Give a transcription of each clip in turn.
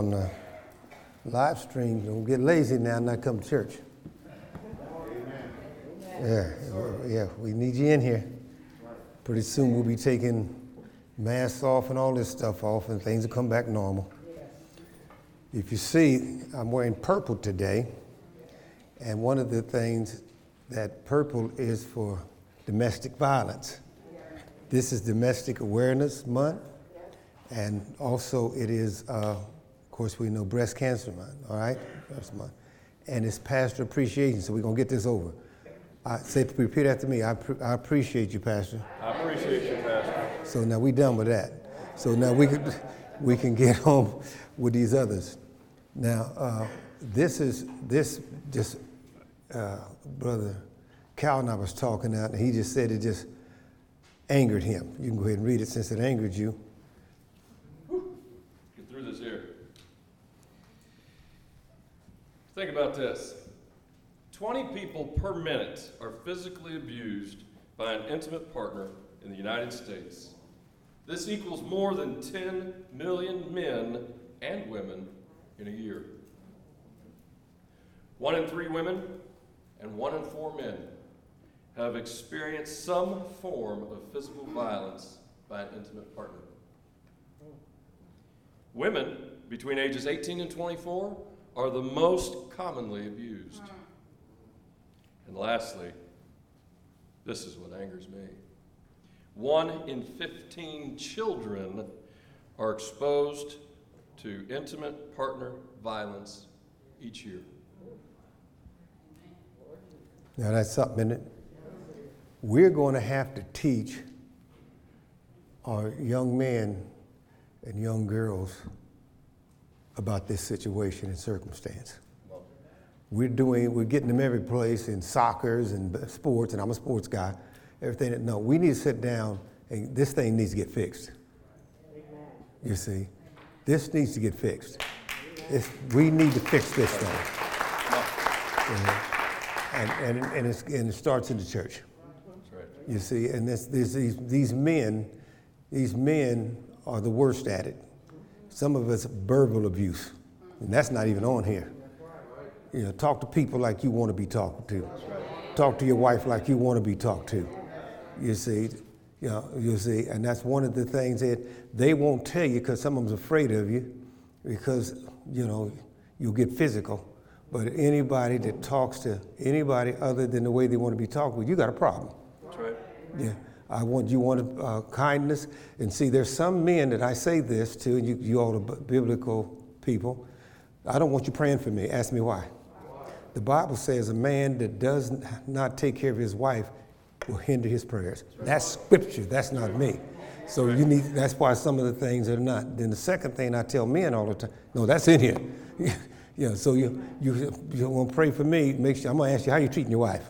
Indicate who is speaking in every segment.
Speaker 1: on the live stream. Don't get lazy now and not come to church. Yeah, yeah, we need you in here. Pretty soon we'll be taking masks off and all this stuff off, and things will come back normal. If you see, I'm wearing purple today, and one of the things that purple is for domestic violence. This is Domestic Awareness Month, and also it is, uh, course, we know Breast Cancer Month, all right? Breast Month. And it's Pastor Appreciation, so we're going to get this over. I say, repeat after me. I, I appreciate you, Pastor.
Speaker 2: I appreciate you, Pastor.
Speaker 1: So now we're done with that. So now we can, we can get home with these others. Now, uh, this is, this just, uh, Brother Cal and I was talking out, and he just said it just angered him. You can go ahead and read it since it angered you.
Speaker 2: Get through this here. Think about this 20 people per minute are physically abused by an intimate partner in the United States. This equals more than 10 million men and women in a year. One in three women and one in four men have experienced some form of physical violence by an intimate partner. Women between ages 18 and 24 are the most commonly abused. Hmm. And lastly, this is what angers me. One in 15 children are exposed to intimate partner violence each year.
Speaker 1: Now that's something, isn't? We're going to have to teach our young men and young girls about this situation and circumstance. We're doing, we're getting them every place in soccer's and sports, and I'm a sports guy. Everything no, we need to sit down and this thing needs to get fixed. You see, this needs to get fixed. It's, we need to fix this thing. And, and, and, and it starts in the church. You see, and this, this, these, these men, these men are the worst at it. Some of us verbal abuse, and that's not even on here. You know, talk to people like you want to be talked to. Talk to your wife like you want to be talked to. You see, you know, you see, and that's one of the things that they won't tell you because some of them's afraid of you, because you know you'll get physical. But anybody that talks to anybody other than the way they want to be talked with, you got a problem.
Speaker 2: That's right.
Speaker 1: Yeah. I want you want uh, kindness, and see, there's some men that I say this to, and you, you all the biblical people. I don't want you praying for me. Ask me why. The Bible says a man that does not take care of his wife will hinder his prayers. That's scripture. That's not me. So you need. That's why some of the things are not. Then the second thing I tell men all the time. No, that's in here. yeah. So you you you want to pray for me? Make sure I'm gonna ask you how you treating your wife.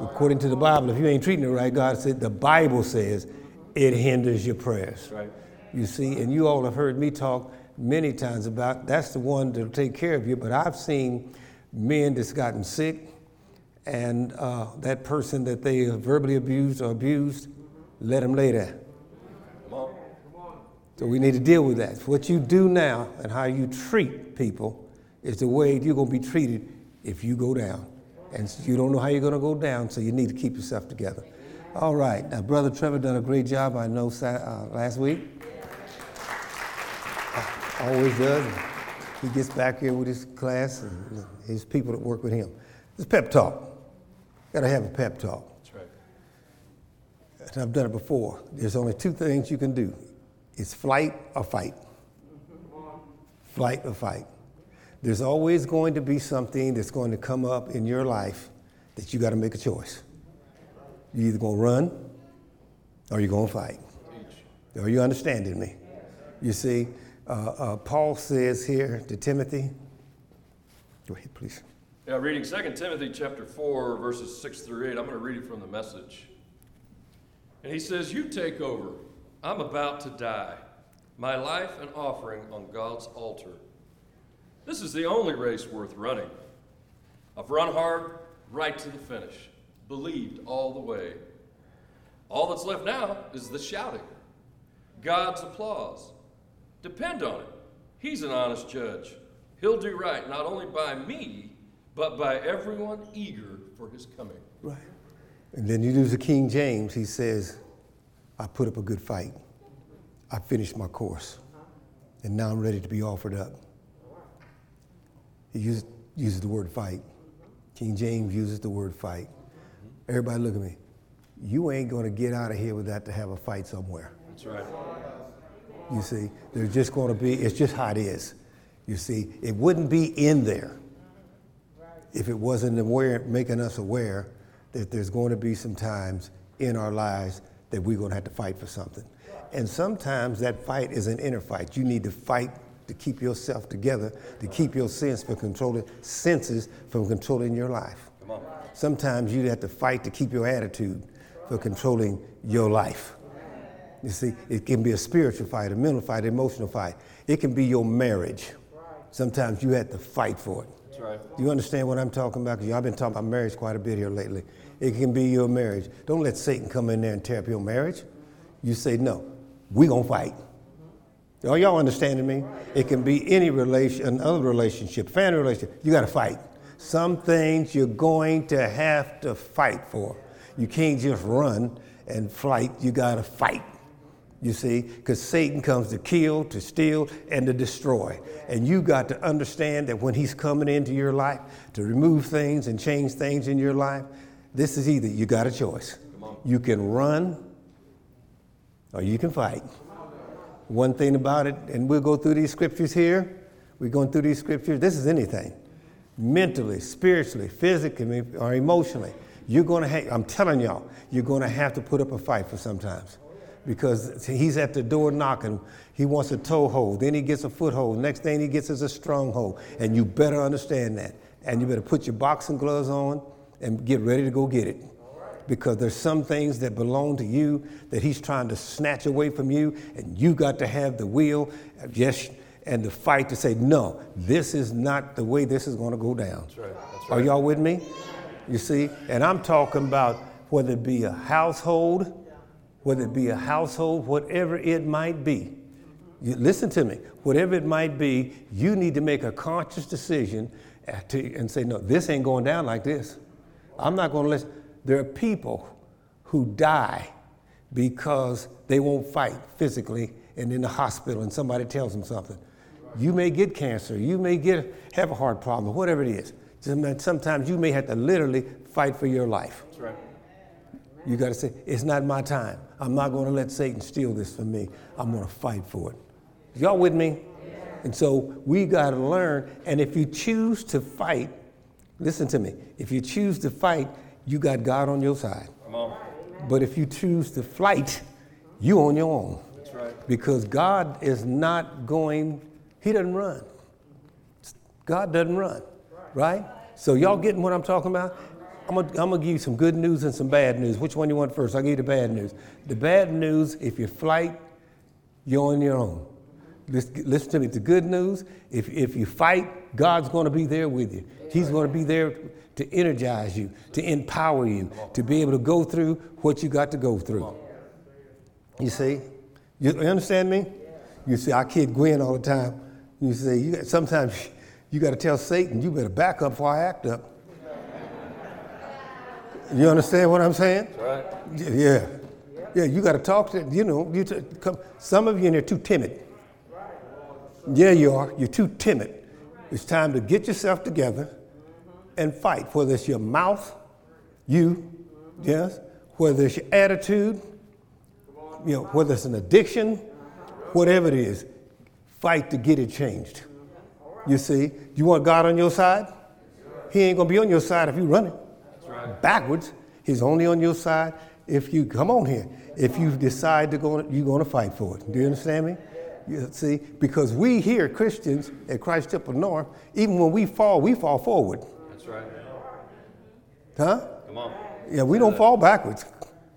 Speaker 1: According to the Bible, if you ain't treating it right, God said the Bible says it hinders your prayers.
Speaker 2: Right.
Speaker 1: You see, and you all have heard me talk many times about that's the one that'll take care of you. But I've seen men that's gotten sick, and uh, that person that they verbally abused or abused, let them lay there. So we need to deal with that. What you do now and how you treat people is the way you're going to be treated if you go down. And you don't know how you're going to go down, so you need to keep yourself together. All right. Now, Brother Trevor done a great job, I know, uh, last week. Always does. He gets back here with his class and his people that work with him. It's pep talk. Got to have a pep talk.
Speaker 2: That's right.
Speaker 1: And I've done it before. There's only two things you can do. It's flight or fight. Flight or fight. There's always going to be something that's going to come up in your life that you got to make a choice. You're either going to run or you're going to fight. Are you understanding me? You see, uh, uh, Paul says here to Timothy, go ahead, please.
Speaker 2: Yeah, reading 2 Timothy chapter 4, verses 6 through 8. I'm going to read it from the message. And he says, You take over. I'm about to die. My life an offering on God's altar. This is the only race worth running. I've run hard right to the finish, believed all the way. All that's left now is the shouting, God's applause. Depend on it. He's an honest judge. He'll do right not only by me, but by everyone eager for his coming.
Speaker 1: Right. And then you use the King James, he says, I put up a good fight. I finished my course. And now I'm ready to be offered up. He uses, uses the word fight. King James uses the word fight. Everybody look at me. You ain't going to get out of here without to have a fight somewhere.
Speaker 2: That's right.
Speaker 1: You see, there's just going to be, it's just how it is. You see, it wouldn't be in there if it wasn't aware, making us aware that there's going to be some times in our lives that we're going to have to fight for something. And sometimes that fight is an inner fight. You need to fight to keep yourself together, to keep your sense from controlling senses from controlling your life. Sometimes you have to fight to keep your attitude for controlling your life. You see, it can be a spiritual fight, a mental fight, an emotional fight. It can be your marriage. Sometimes you have to fight for it.
Speaker 2: Right.
Speaker 1: Do you understand what I'm talking about? Because I've been talking about marriage quite a bit here lately. It can be your marriage. Don't let Satan come in there and tear up your marriage. You say, no, we're gonna fight. Are y'all understanding me? It can be any relation, another relationship, family relationship. You gotta fight. Some things you're going to have to fight for. You can't just run and flight, you gotta fight. You see, because Satan comes to kill, to steal, and to destroy. And you got to understand that when he's coming into your life to remove things and change things in your life, this is either you got a choice. You can run or you can fight. One thing about it, and we'll go through these scriptures here. We're going through these scriptures. This is anything mentally, spiritually, physically, or emotionally. You're going to have, I'm telling y'all, you're going to have to put up a fight for sometimes because he's at the door knocking. He wants a toehold, then he gets a foothold. Next thing he gets is a stronghold. And you better understand that. And you better put your boxing gloves on and get ready to go get it. Because there's some things that belong to you that he's trying to snatch away from you, and you got to have the will, yes, and the fight to say, no, this is not the way this is going to go down.
Speaker 2: That's right. That's right.
Speaker 1: Are y'all with me? You see? And I'm talking about whether it be a household, whether it be a household, whatever it might be. You, listen to me. Whatever it might be, you need to make a conscious decision uh, to, and say, no, this ain't going down like this. I'm not going to listen. There are people who die because they won't fight physically and in the hospital and somebody tells them something. You may get cancer, you may get have a heart problem, whatever it is. Sometimes you may have to literally fight for your life.
Speaker 2: That's right.
Speaker 1: You got to say, it's not my time. I'm not going to let Satan steal this from me. I'm going to fight for it. Y'all with me? And so we got to learn. And if you choose to fight, listen to me. If you choose to fight, you got God on your side. But if you choose to flight, you on your own.
Speaker 2: That's right.
Speaker 1: Because God is not going, He doesn't run. God doesn't run, right? So y'all getting what I'm talking about? I'm gonna, I'm gonna give you some good news and some bad news. Which one you want first? I'll give you the bad news. The bad news, if you flight, you're on your own. Listen, listen to me. The good news, if, if you fight, God's gonna be there with you. He's gonna be there to energize you, to empower you, to be able to go through what you got to go through. You see? You understand me? You see, I kid Gwen all the time. You see, you got, sometimes you got to tell Satan, you better back up before I act up. You understand what I'm saying?
Speaker 2: Right.
Speaker 1: Yeah. Yeah, you got to talk to, you know, you t- come, some of you in there too timid. Yeah, you are. You're too timid. It's time to get yourself together and fight, whether it's your mouth, you, yes, whether it's your attitude, you know, whether it's an addiction, whatever it is, fight to get it changed. You see, you want God on your side? He ain't gonna be on your side if you're running backwards. He's only on your side if you come on here. If you decide to go, you're to fight for it. Do you understand me? You see, because we here Christians at Christ Temple North, even when we fall, we fall forward.
Speaker 2: That's right.
Speaker 1: Huh?
Speaker 2: Come on.
Speaker 1: Yeah, we don't fall backwards.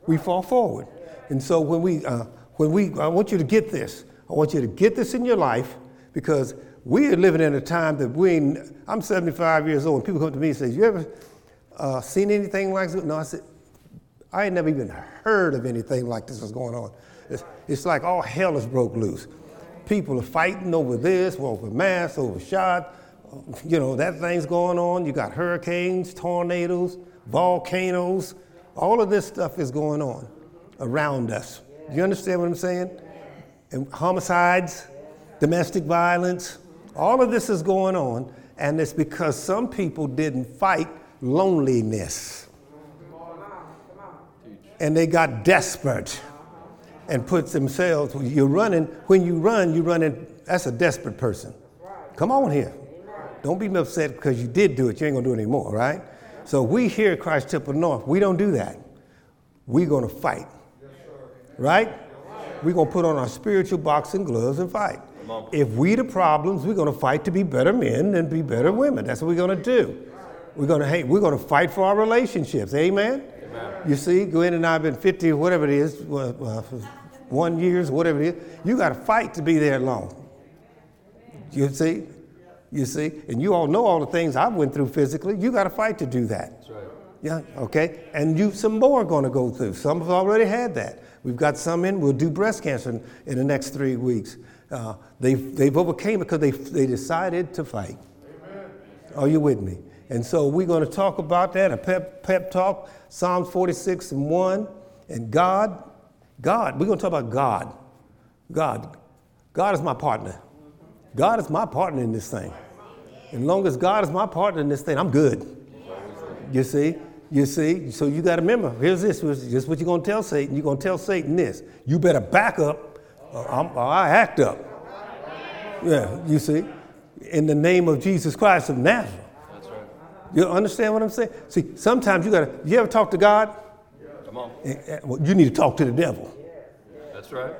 Speaker 1: We fall forward. And so when we, uh, when we, I want you to get this. I want you to get this in your life because we are living in a time that we. I'm 75 years old, and people come to me and say, "You ever uh, seen anything like this?" No, I said, I ain't never even heard of anything like this was going on. It's, it's like all hell is broke loose. people are fighting over this, over masks, over shots. You know, that thing's going on. You got hurricanes, tornadoes, volcanoes. All of this stuff is going on around us. You understand what I'm saying? And homicides, domestic violence, all of this is going on, and it's because some people didn't fight loneliness. And they got desperate and put themselves, you're running, when you run, you're running, that's a desperate person. Come on here. Don't be upset because you did do it, you ain't gonna do it anymore, right? So we here at Christ Temple North, we don't do that. We're gonna fight. Right? We're gonna put on our spiritual boxing gloves and fight. If we the problems, we're gonna fight to be better men and be better women. That's what we're gonna do. We're gonna hey, we're gonna fight for our relationships. Amen. You see, Gwen and I have been 50 whatever it is, uh, one years, whatever it is. You got to fight to be there long. You see, you see, and you all know all the things I went through physically. You got to fight to do that.
Speaker 2: That's right.
Speaker 1: Yeah, okay. And you some more are going to go through. Some have already had that. We've got some in. We'll do breast cancer in, in the next three weeks. Uh, they've, they've overcame it because they, they decided to fight. Amen. Are you with me? And so we're going to talk about that, a pep, pep talk, Psalms 46 and 1. And God, God, we're going to talk about God. God. God is my partner. God is my partner in this thing. As long as God is my partner in this thing, I'm good. You see? You see? So you got to remember, here's this. This is what you're going to tell Satan. You're going to tell Satan this. You better back up or, or I act up. Yeah, you see? In the name of Jesus Christ of Nazareth. You understand what I'm saying? See, sometimes you gotta, you ever talk to God?
Speaker 2: Come on.
Speaker 1: Eh, eh, you need to talk to the devil. Yeah.
Speaker 2: That's right.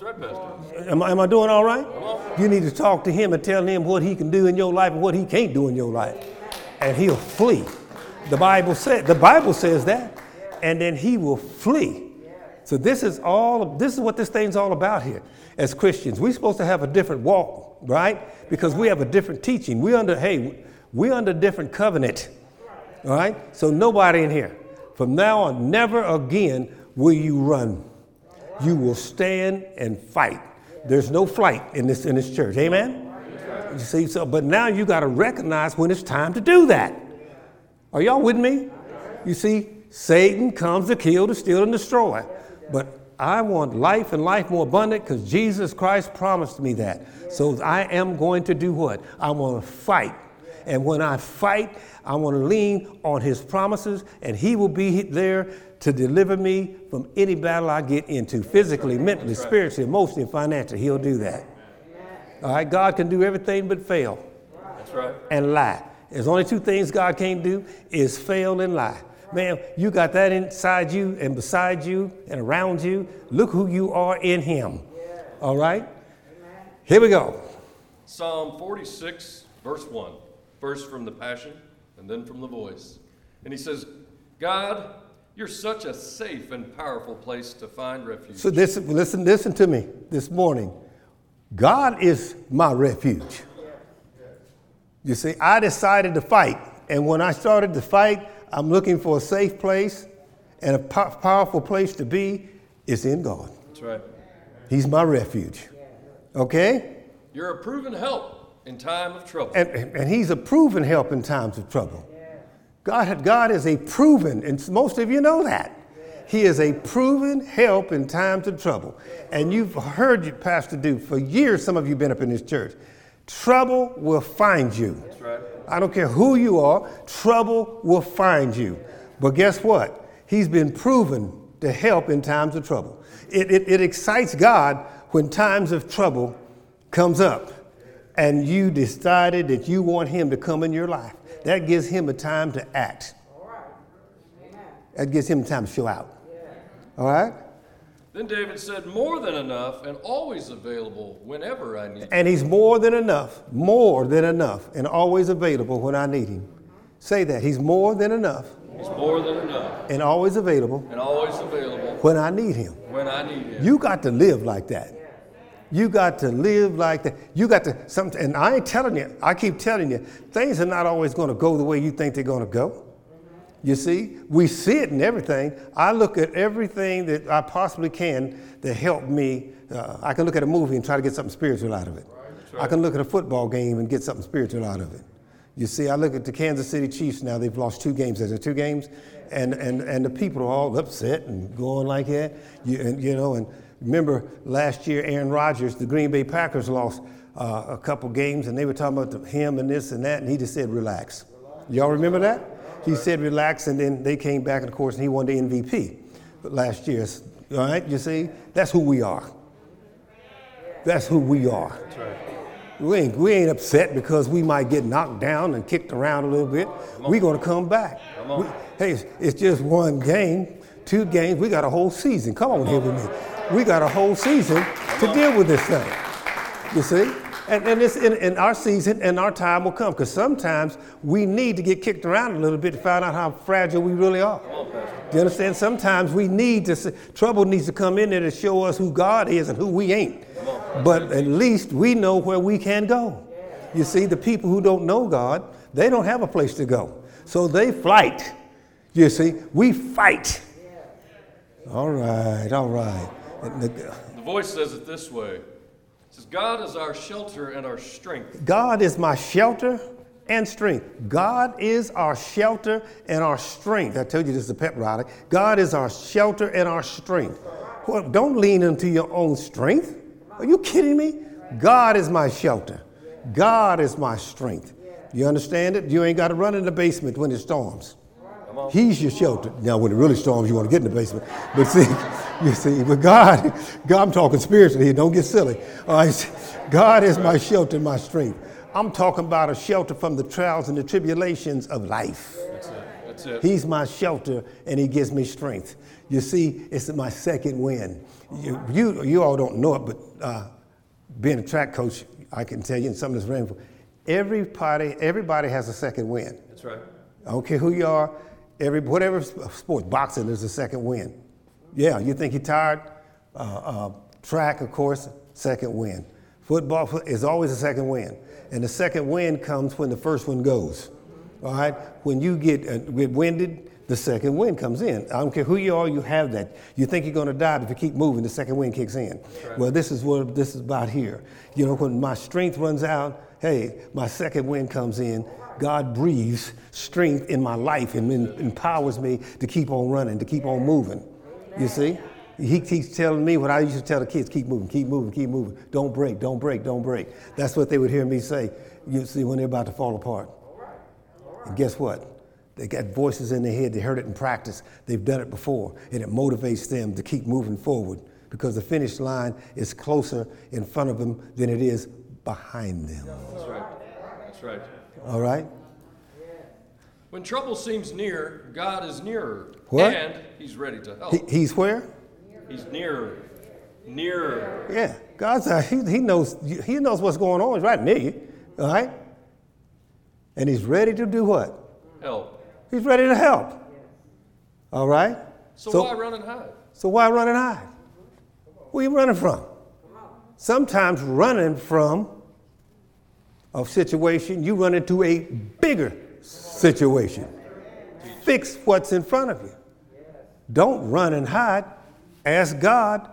Speaker 2: That's right, Pastor.
Speaker 1: Am I, am I doing all right? You need to talk to him and tell him what he can do in your life and what he can't do in your life. And he'll flee. The Bible said, the Bible says that. And then he will flee. So this is all, this is what this thing's all about here. As Christians, we're supposed to have a different walk, right? Because we have a different teaching. We under, hey, we're under different covenant. All right? So nobody in here. From now on, never again will you run. You will stand and fight. There's no flight in this in this church. Amen? You see, so but now you got to recognize when it's time to do that. Are y'all with me? You see, Satan comes to kill, to steal, and destroy. But I want life and life more abundant because Jesus Christ promised me that. So I am going to do what? I want to fight and when I fight, I want to lean on his promises, and he will be there to deliver me from any battle I get into physically, mentally, spiritually, emotionally, financially. He'll do that. All right, God can do everything but fail.
Speaker 2: That's right.
Speaker 1: And lie. There's only two things God can't do is fail and lie. Man, you got that inside you and beside you and around you. Look who you are in him. All right? Here we go.
Speaker 2: Psalm 46, verse 1 first from the Passion and then from the Voice. And he says, God, you're such a safe and powerful place to find refuge.
Speaker 1: So this, listen, listen to me this morning. God is my refuge. You see, I decided to fight. And when I started to fight, I'm looking for a safe place and a po- powerful place to be is in God.
Speaker 2: That's right.
Speaker 1: He's my refuge. Okay?
Speaker 2: You're a proven help in time of trouble.
Speaker 1: And, and he's a proven help in times of trouble. God, God is a proven, and most of you know that. He is a proven help in times of trouble. And you've heard your pastor do for years, some of you have been up in this church. Trouble will find you.
Speaker 2: Right.
Speaker 1: I don't care who you are, trouble will find you. But guess what? He's been proven to help in times of trouble. It, it, it excites God when times of trouble comes up and you decided that you want him to come in your life, that gives him a time to act. That gives him time to show out. All right?
Speaker 2: Then David said, More than enough and always available whenever I need
Speaker 1: And he's more than enough, more than enough, and always available when I need him. Say that. He's more than enough.
Speaker 2: He's more than enough.
Speaker 1: And always available.
Speaker 2: And always available.
Speaker 1: When I need him.
Speaker 2: When I need him.
Speaker 1: You got to live like that. You got to live like that. You got to some, and I ain't telling you. I keep telling you, things are not always going to go the way you think they're going to go. You see, we see it in everything. I look at everything that I possibly can to help me. Uh, I can look at a movie and try to get something spiritual out of it. Right. I can look at a football game and get something spiritual out of it. You see, I look at the Kansas City Chiefs now, they've lost two games. There's two games, and, and, and the people are all upset and going like that. You, and, you know, and remember last year, Aaron Rodgers, the Green Bay Packers lost uh, a couple games, and they were talking about the, him and this and that, and he just said, relax. Y'all remember that? He said, relax, and then they came back, and of course, and he won the MVP last year. All right, you see? That's who we are. That's who we are. That's right. We ain't, we ain't upset because we might get knocked down and kicked around a little bit. We're going to come back. Come we, hey, it's just one game, two games. We got a whole season. Come on here with me. We got a whole season to deal with this thing. You see? And, and, it's in, in our season and our time will come because sometimes we need to get kicked around a little bit to find out how fragile we really are. Do you understand? Sometimes we need to, trouble needs to come in there to show us who God is and who we ain't. But at least we know where we can go. You see, the people who don't know God, they don't have a place to go. So they fight. You see, we fight. All right, all right.
Speaker 2: The, the voice says it this way. It says, God is our shelter and our strength.
Speaker 1: God is my shelter and strength. God is our shelter and our strength. I told you this is a pep rally. God is our shelter and our strength. Well, don't lean into your own strength. Are you kidding me? God is my shelter. God is my strength. You understand it? You ain't got to run in the basement when it storms. He's your shelter. Now, when it really storms, you want to get in the basement. But see, you see, but God, God, I'm talking spiritually here. Don't get silly. Right, God is my shelter and my strength. I'm talking about a shelter from the trials and the tribulations of life. That's it. That's it. He's my shelter and he gives me strength. You see, it's my second win. You, you, you all don't know it, but uh, being a track coach, I can tell you, and some of this rainfall, everybody, everybody has a second win.
Speaker 2: That's right.
Speaker 1: I don't care who you are, every, whatever sport, boxing, there's a second wind. Yeah, you think you're tired? Uh, uh, track, of course, second wind. Football is always a second wind. And the second wind comes when the first one goes. All right? When you get, uh, get winded, the second wind comes in. I don't care who you are, you have that. You think you're going to die, but if you keep moving, the second wind kicks in. Right. Well, this is what this is about here. You know, when my strength runs out, hey, my second wind comes in. God breathes strength in my life and empowers me to keep on running, to keep on moving. You see? He keeps telling me what I used to tell the kids keep moving, keep moving, keep moving. Don't break, don't break, don't break. That's what they would hear me say, you see, when they're about to fall apart. And guess what? They got voices in their head. They heard it in practice. They've done it before. And it motivates them to keep moving forward because the finish line is closer in front of them than it is behind them.
Speaker 2: That's right. That's right.
Speaker 1: All right?
Speaker 2: When trouble seems near, God is nearer. What? And He's ready to help. He,
Speaker 1: he's where?
Speaker 2: He's nearer. Nearer.
Speaker 1: Yeah. God's, uh, he, he, knows, he knows what's going on. He's right near you. All right? And He's ready to do what?
Speaker 2: Help.
Speaker 1: He's ready to help. All right?
Speaker 2: So, so why run and hide?
Speaker 1: So why run and hide? Where are you running from? Sometimes running from a situation, you run into a bigger situation. Fix what's in front of you. Don't run and hide. Ask God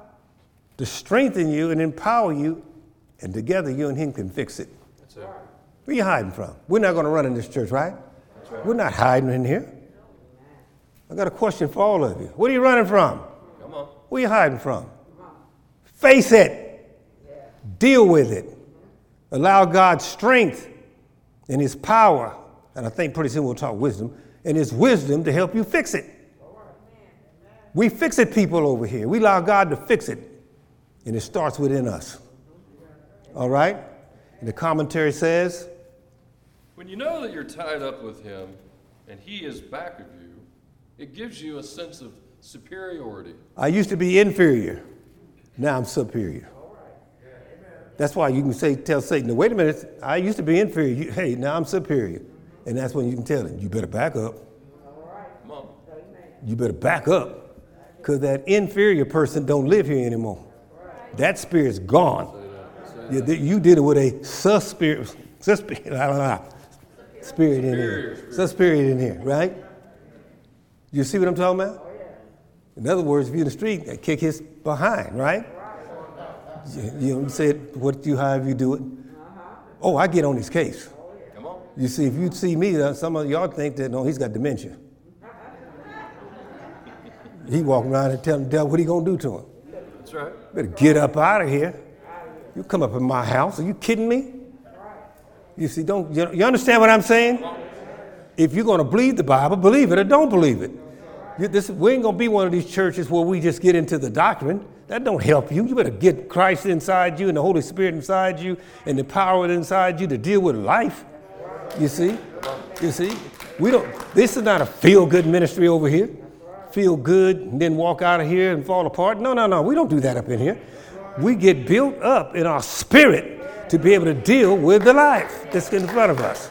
Speaker 1: to strengthen you and empower you, and together you and Him can fix it. Where are you hiding from? We're not going to run in this church, right? We're not hiding in here. I got a question for all of you. What are you running from?
Speaker 2: Come on.
Speaker 1: Where are you hiding from? Face it. Deal with it. Allow God's strength and His power, and I think pretty soon we'll talk wisdom, and it's wisdom to help you fix it. We fix it people over here. We allow God to fix it, and it starts within us. All right? And the commentary says,
Speaker 2: when you know that you're tied up with Him and He is back of you, it gives you a sense of superiority.
Speaker 1: I used to be inferior. Now I'm superior. That's why you can say, tell Satan, wait a minute, I used to be inferior. hey, now I'm superior. And that's when you can tell him, you better back up. Come on. You better back up. Because that inferior person don't live here anymore. That spirit's gone. You, you did it with a sus spirit, sus spirit, spirit in here. Spirit in here, right? You see what I'm talking about? In other words, if you're in the street, kick his behind, right? You, you said, what you, have you do it? Oh, I get on his case. You see, if you see me, uh, some of y'all think that, no, he's got dementia. he walking around and telling the devil what he gonna do to him.
Speaker 2: That's right.
Speaker 1: Better get up out of here. You come up in my house. Are you kidding me? You see, don't you, you understand what I'm saying? If you're going to believe the Bible, believe it or don't believe it. You, this, we ain't going to be one of these churches where we just get into the doctrine. That don't help you. You better get Christ inside you and the Holy Spirit inside you and the power inside you to deal with life. You see? You see? We don't, this is not a feel good ministry over here. Feel good and then walk out of here and fall apart. No, no, no. We don't do that up in here. We get built up in our spirit to be able to deal with the life that's in front of us.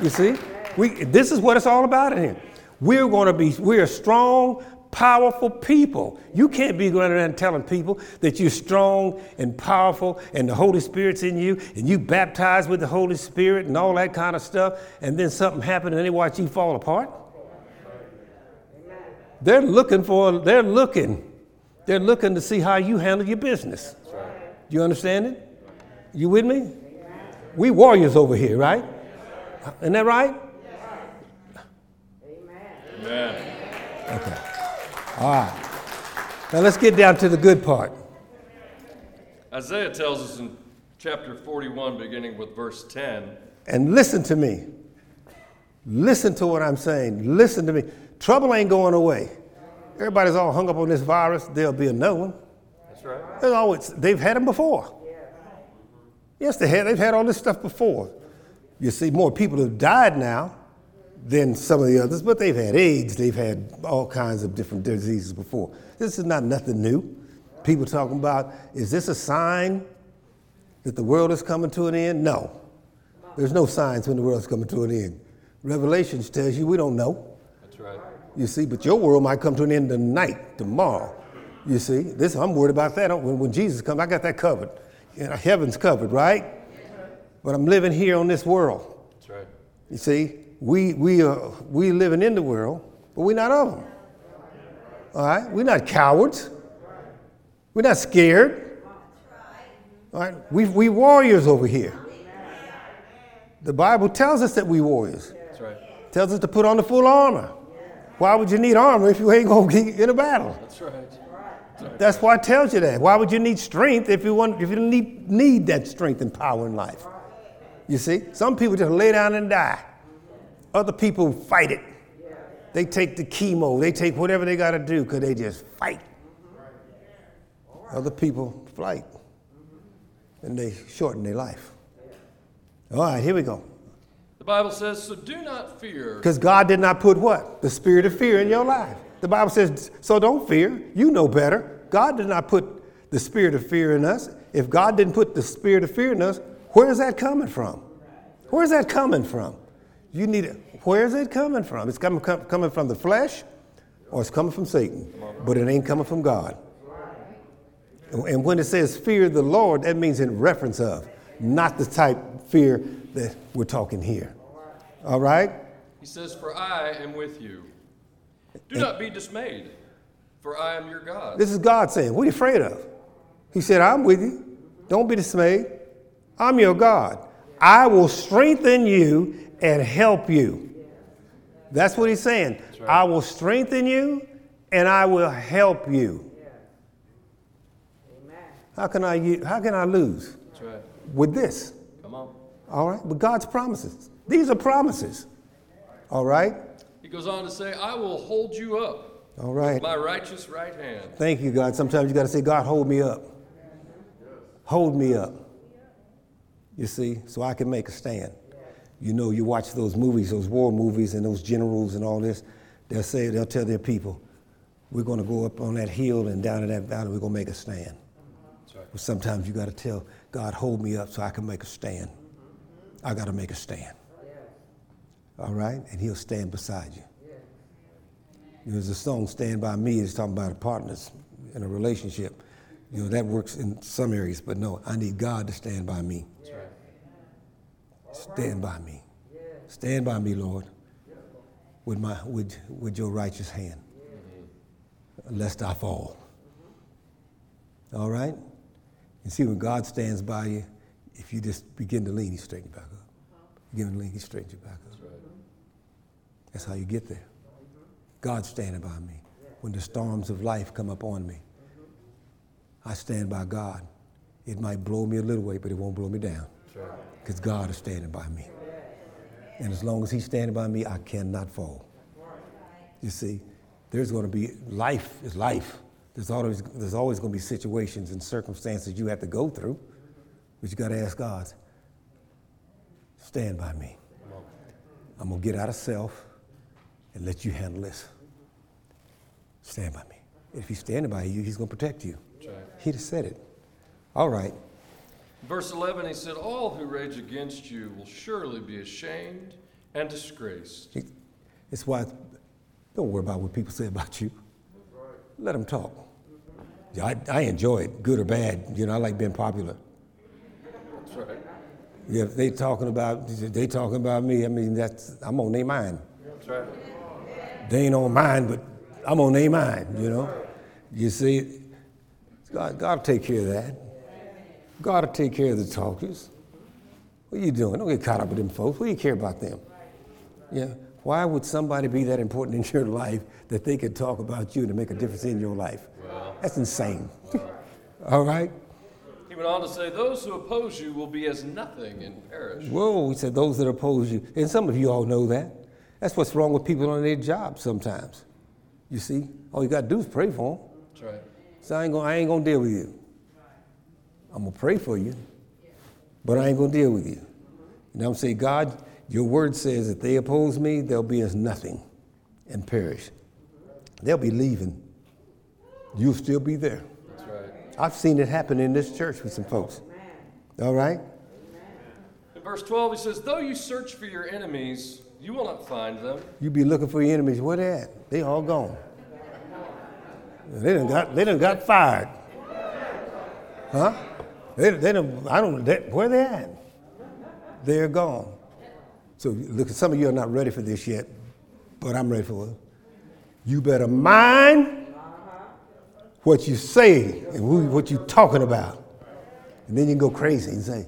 Speaker 1: You see? We, this is what it's all about in here. We're going to be, we're strong, powerful people. You can't be going around telling people that you're strong and powerful and the Holy Spirit's in you and you baptized with the Holy Spirit and all that kind of stuff, and then something happened and they watch you fall apart. They're looking for, they're looking, they're looking to see how you handle your business. Do You understand it? You with me? We warriors over here, right? Isn't that right?
Speaker 2: Amen.
Speaker 1: Okay. All right. Now let's get down to the good part.
Speaker 2: Isaiah tells us in chapter 41, beginning with verse 10.
Speaker 1: And listen to me. Listen to what I'm saying. Listen to me. Trouble ain't going away. Everybody's all hung up on this virus. There'll be another one.
Speaker 2: That's right.
Speaker 1: There's always, they've had them before. Yes, they had. They've had all this stuff before. You see, more people have died now than some of the others, but they've had AIDS. They've had all kinds of different diseases before. This is not nothing new. People talking about, is this a sign that the world is coming to an end? No. There's no signs when the world's coming to an end. Revelations tells you we don't know.
Speaker 2: That's right.
Speaker 1: You see, but your world might come to an end tonight, tomorrow. You see, this I'm worried about that. When, when Jesus comes, I got that covered. You know, heaven's covered, right? But I'm living here on this world.
Speaker 2: That's right.
Speaker 1: You see, we we are we living in the world, but we're not of them. All right, we're not cowards. We're not scared. All right, we we warriors over here. The Bible tells us that we warriors.
Speaker 2: That's right.
Speaker 1: Tells us to put on the full armor. Why would you need armor if you ain't gonna get in a battle?
Speaker 2: That's right.
Speaker 1: That's why it tells you that. Why would you need strength if you want if you don't need, need that strength and power in life? You see? Some people just lay down and die. Other people fight it. They take the chemo, they take whatever they gotta do because they just fight. Other people fight. And they shorten their life. All right, here we go.
Speaker 2: The Bible says, So do not fear.
Speaker 1: Because God did not put what? The spirit of fear in your life. The Bible says, so don't fear. You know better. God did not put the spirit of fear in us. If God didn't put the spirit of fear in us, where is that coming from? Where is that coming from? You need it. Where is it coming from? It's coming, com- coming from the flesh or it's coming from Satan. But it ain't coming from God. And- And when it says fear the Lord, that means in reference of, not the type fear that we're talking here. All right?
Speaker 2: He says, For I am with you. Do not be dismayed, for I am your God.
Speaker 1: This is God saying, What are you afraid of? He said, I'm with you. Don't be dismayed. I'm your God. I will strengthen you and help you. That's what he's saying.
Speaker 2: right.
Speaker 1: I will strengthen you and I will help you. How can I how can I lose
Speaker 2: That's right.
Speaker 1: with this?
Speaker 2: Come on.
Speaker 1: All right? With God's promises. These are promises. All right?
Speaker 2: He goes on to say, I will hold you up
Speaker 1: All right.
Speaker 2: with my righteous right hand.
Speaker 1: Thank you, God. Sometimes you got to say, God, hold me up. Hold me up. You see, so I can make a stand. You know, you watch those movies, those war movies, and those generals and all this. They'll say, they'll tell their people, we're going to go up on that hill and down in that valley, we're going to make a stand.
Speaker 2: Right.
Speaker 1: But sometimes you got to tell God, hold me up so I can make a stand. I got to make a stand. All right? And He'll stand beside you. There's a song, Stand By Me, it's talking about partners in a relationship. You know, that works in some areas, but no, I need God to stand by me. Stand by me. Stand by me, Lord. with, my, with, with your righteous hand, lest I fall. All right? You see, when God stands by you, if you just begin to lean, He straightens you back up. Begin to lean, He straightens you back up.
Speaker 2: That's
Speaker 1: how you get there. God's standing by me. When the storms of life come upon me, I stand by God. It might blow me a little way, but it won't blow me down. Because God is standing by me. And as long as He's standing by me, I cannot fall. You see, there's going to be life is life. There's always, there's always going to be situations and circumstances you have to go through, but you got to ask God, stand by me. I'm going to get out of self and let you handle this. Stand by me. If He's standing by you, He's going to protect you. He just said it. All right.
Speaker 2: Verse 11, he said, All who rage against you will surely be ashamed and disgraced.
Speaker 1: It's why, don't worry about what people say about you. Let them talk. Yeah, I, I enjoy it, good or bad. You know, I like being popular.
Speaker 2: That's right.
Speaker 1: Yeah, if they talking about they talking about me. I mean, that's I'm on their mind.
Speaker 2: That's right.
Speaker 1: They ain't on mine, but I'm on their mind. You know, you see, God, God take care of that. God will take care of the talkers. What are you doing? Don't get caught up with them folks. What do you care about them? Yeah. Why would somebody be that important in your life that they could talk about you to make a difference in your life?
Speaker 2: Well,
Speaker 1: That's insane. All right?
Speaker 2: he went on to say, Those who oppose you will be as nothing and perish.
Speaker 1: Whoa, he said, those that oppose you. And some of you all know that. That's what's wrong with people on their job sometimes. You see? All you got to do is pray for them.
Speaker 2: That's right.
Speaker 1: So I ain't gonna, I ain't gonna deal with you. I'm gonna pray for you, but I ain't gonna deal with you. What I'm saying? God, your word says if they oppose me, they'll be as nothing and perish. They'll be leaving. You'll still be there.
Speaker 2: That's right.
Speaker 1: I've seen it happen in this church with some folks. All right?
Speaker 2: In verse 12, he says, Though you search for your enemies, you will not find them.
Speaker 1: You be looking for your enemies. Where they at? They all gone. They done got, they done got fired. Huh? They, they done, I don't, they, where they at? They're gone. So look, some of you are not ready for this yet, but I'm ready for it. You better mind what you say and who, what you talking about. And then you can go crazy and say,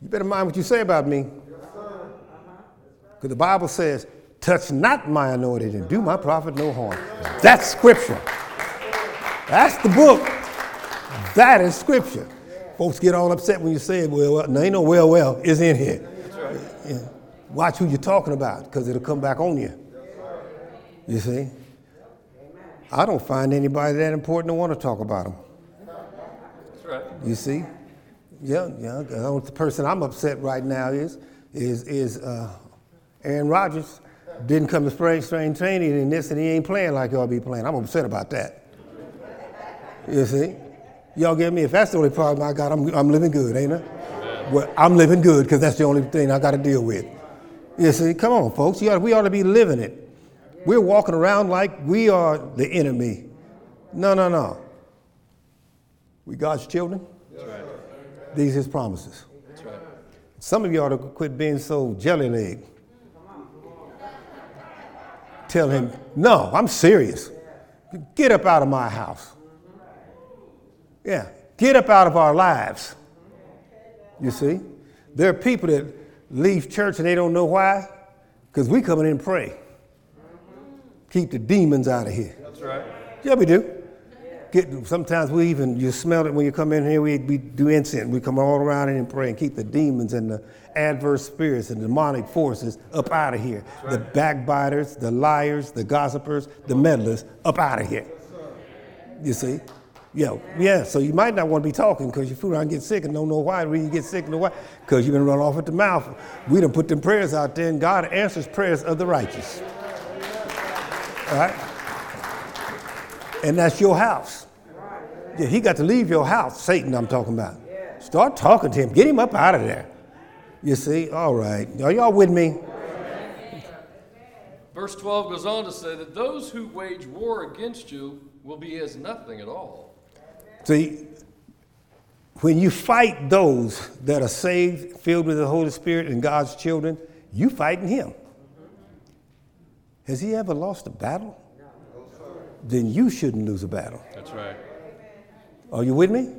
Speaker 1: you better mind what you say about me. Because the Bible says, touch not my anointed and do my prophet no harm. That's scripture. That's the book. That is scripture. Folks get all upset when you say it, well, well, no, ain't no well, well, it's in here. Yeah. Watch who you're talking about, because it'll come back on you. You see? I don't find anybody that important to want to talk about them.
Speaker 2: That's right.
Speaker 1: You see? Yeah, yeah. The person I'm upset right now is is is uh, Aaron Rodgers didn't come to spring spring training and this and he ain't playing like y'all be playing. I'm upset about that. You see? Y'all get me? If that's the only problem I got, I'm, I'm living good, ain't I? Well, I'm living good because that's the only thing I got to deal with. You see? Come on, folks. Ought, we ought to be living it. We're walking around like we are the enemy. No, no, no. We God's children. These His promises. Some of you ought to quit being so jelly legged. Tell him, no, I'm serious. Get up out of my house. Yeah, get up out of our lives. You see? There are people that leave church and they don't know why, because we come in and pray. Keep the demons out of here.
Speaker 2: That's right.
Speaker 1: Yeah, we do. Get, sometimes we even, you smell it when you come in here, we, we do incense. We come all around and pray and keep the demons and the adverse spirits and demonic forces up out of here. The backbiters, the liars, the gossipers, the meddlers up out of here. You see? Yeah, yeah. So you might not want to be talking because you fool around and get sick and don't know why. When you get sick, and why? Because you've been run off at the mouth. We done put them prayers out there, and God answers prayers of the righteous. All right? And that's your house. Yeah, he got to leave your house, Satan, I'm talking about. Start talking to him. Get him up out of there. You see? All right. Are y'all with me?
Speaker 2: Verse 12 goes on to say that those who wage war against you will be as nothing at all.
Speaker 1: See, when you fight those that are saved, filled with the Holy Spirit, and God's children, you fighting Him. Has he ever lost a battle? Then you shouldn't lose a battle.
Speaker 2: That's right.
Speaker 1: Are you with me?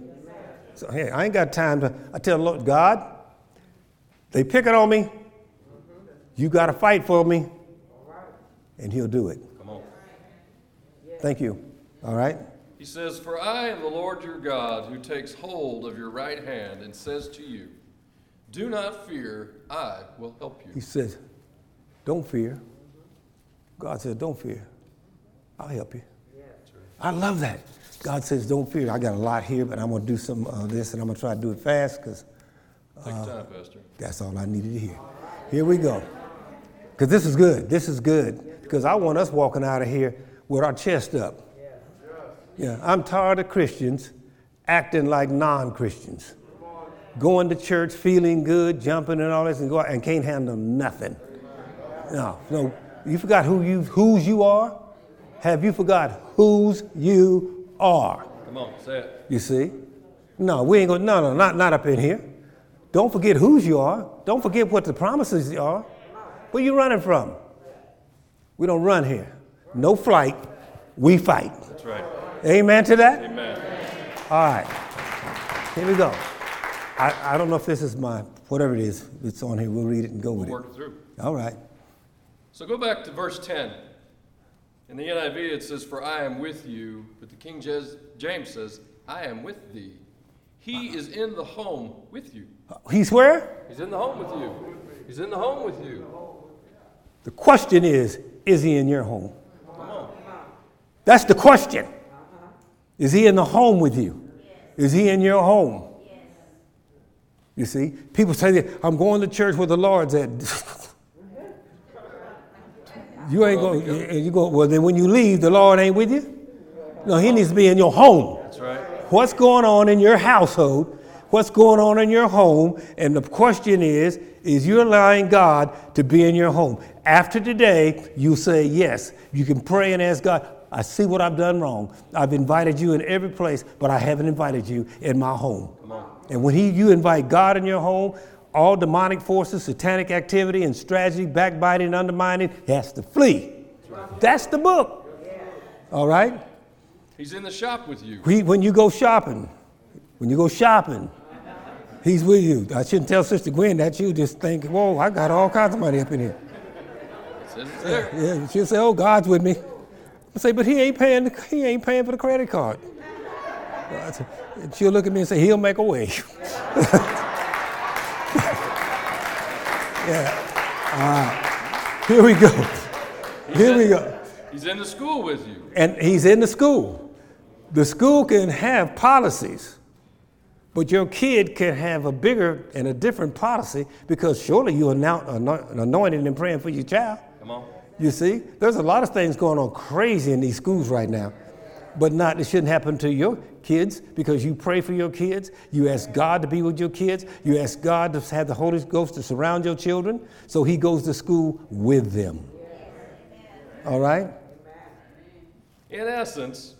Speaker 1: So, hey, I ain't got time to. I tell the Lord, God, they pick it on me. You got to fight for me. And he'll do it.
Speaker 2: Come on.
Speaker 1: Thank you. All right?
Speaker 2: He says, For I am the Lord your God who takes hold of your right hand and says to you, Do not fear, I will help you.
Speaker 1: He says, Don't fear. God says, Don't fear. I'll help you. I love that. God says, Don't fear. I got a lot here, but I'm going to do some of this and I'm going to try to do it fast because
Speaker 2: Take uh, time, Pastor.
Speaker 1: that's all I needed to hear. Here we go. Because this is good. This is good. Because I want us walking out of here with our chest up. Yeah, I'm tired of Christians acting like non Christians. Going to church, feeling good, jumping and all this, and go out and can't handle nothing. No, no. You forgot who you whose you are? Have you forgot whose you are?
Speaker 2: Come on, say it.
Speaker 1: You see? No, we ain't gonna no no not not up in here. Don't forget whose you are. Don't forget what the promises are. Where you running from? We don't run here. No flight. We fight.
Speaker 2: That's right.
Speaker 1: Amen to that?
Speaker 2: Amen.
Speaker 1: All right. Here we go. I, I don't know if this is my whatever it is. It's on here. We'll read it and go with
Speaker 2: We'll
Speaker 1: it.
Speaker 2: work it through.
Speaker 1: All right.
Speaker 2: So go back to verse 10. In the NIV, it says, For I am with you. But the King James says, I am with thee. He uh-huh. is in the home with you.
Speaker 1: Uh, he's where?
Speaker 2: He's in the home with you. He's in the home with you.
Speaker 1: The question is, is he in your home? That's the question. Is he in the home with you? Is he in your home? You see, people say that I'm going to church where the Lord's at. you ain't going. You go. Well, then when you leave, the Lord ain't with you. No, He needs to be in your home.
Speaker 2: That's right.
Speaker 1: What's going on in your household? What's going on in your home? And the question is, is you allowing God to be in your home? After today, you say yes. You can pray and ask God, I see what I've done wrong. I've invited you in every place, but I haven't invited you in my home.
Speaker 2: Come on.
Speaker 1: And when he, you invite God in your home, all demonic forces, satanic activity, and strategy, backbiting, and undermining has to flee. That's the book. All right?
Speaker 2: He's in the shop with you.
Speaker 1: He, when you go shopping, when you go shopping, he's with you. I shouldn't tell Sister Gwen that. You just think, whoa, I got all kinds of money up in here.
Speaker 2: It says it's there.
Speaker 1: Yeah, she'll say, oh, God's with me. I say, but he ain't paying. He ain't paying for the credit card. Say- she'll look at me and say, he'll make a way. yeah. All right. Here we go. Here we go.
Speaker 2: He's in the school with you.
Speaker 1: And he's in the school. The school can have policies, but your kid can have a bigger and a different policy because surely you are now anointed and praying for your child.
Speaker 2: Come on.
Speaker 1: You see, there's a lot of things going on crazy in these schools right now, but not it shouldn't happen to your kids because you pray for your kids. You ask God to be with your kids. You ask God to have the Holy Ghost to surround your children, so He goes to school with them. All right.
Speaker 2: In essence,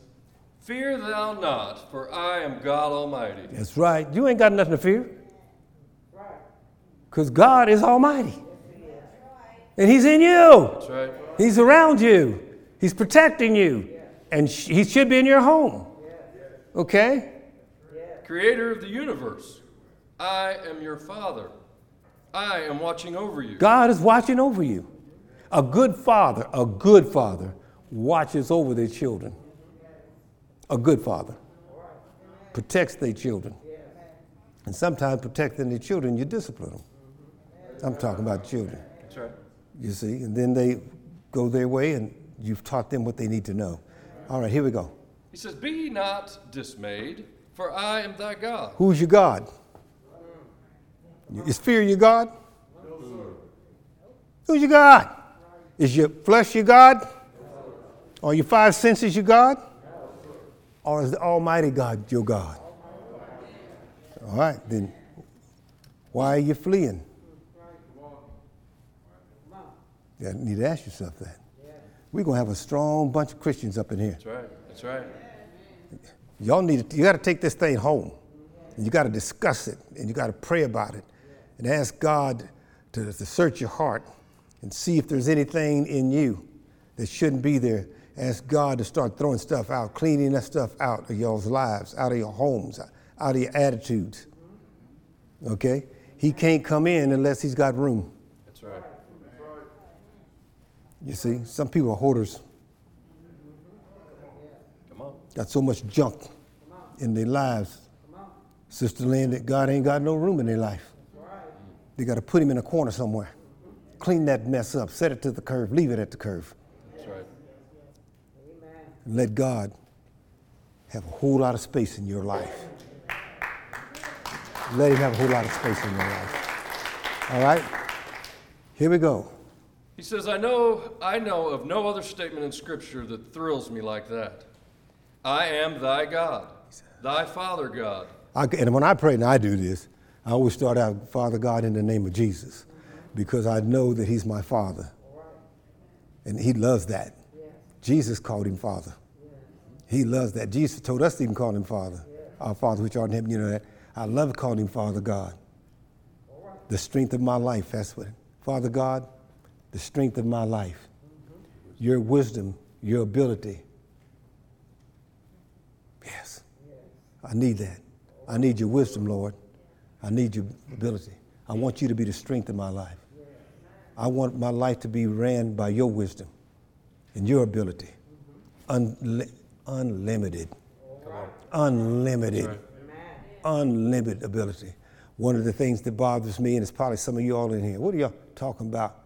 Speaker 2: fear thou not, for I am God Almighty.
Speaker 1: That's right. You ain't got nothing to fear. Because God is Almighty. And He's in you,
Speaker 2: That's right.
Speaker 1: He's around you, He's protecting you, and sh- He should be in your home. Okay?
Speaker 2: Creator of the universe, I am your Father. I am watching over you.
Speaker 1: God is watching over you. A good father, a good father, watches over their children. A good father protects their children. And sometimes protecting their children, you discipline them. I'm talking about children. You see, and then they go their way and you've taught them what they need to know. All right, here we go.
Speaker 2: He says, Be not dismayed, for I am thy God.
Speaker 1: Who's your God? Is fear your God? Who's your God? Is your flesh your God? Are your five senses your God? Or is the Almighty God your God? All right, then why are you fleeing? You need to ask yourself that. We're going to have a strong bunch of Christians up in here.
Speaker 2: That's right. That's right.
Speaker 1: Y'all need to, you got to take this thing home. And you got to discuss it and you got to pray about it and ask God to, to search your heart and see if there's anything in you that shouldn't be there. Ask God to start throwing stuff out, cleaning that stuff out of y'all's lives, out of your homes, out of your attitudes. Okay? He can't come in unless he's got room.
Speaker 2: That's right.
Speaker 1: You see, some people are hoarders.
Speaker 2: Come on.
Speaker 1: Got so much junk in their lives. Sister Lynn, that God ain't got no room in their life. They got to put him in a corner somewhere. Clean that mess up, set it to the curve, leave it at the curve.
Speaker 2: That's right.
Speaker 1: And let God have a whole lot of space in your life. Let him have a whole lot of space in your life. All right? Here we go.
Speaker 2: He says, I know, I know of no other statement in Scripture that thrills me like that. I am thy God, thy Father God.
Speaker 1: I, and when I pray and I do this, I always start out, Father God, in the name of Jesus, because I know that He's my Father. And He loves that. Jesus called Him Father. He loves that. Jesus told us to even call Him Father. Our Father which art in heaven, you know that. I love calling Him Father God. The strength of my life, that's what. Father God, the strength of my life. Your wisdom, your ability. Yes. I need that. I need your wisdom, Lord. I need your ability. I want you to be the strength of my life. I want my life to be ran by your wisdom and your ability. Unli- unlimited. Unlimited. Unlimited ability. One of the things that bothers me, and it's probably some of you all in here, what are y'all talking about?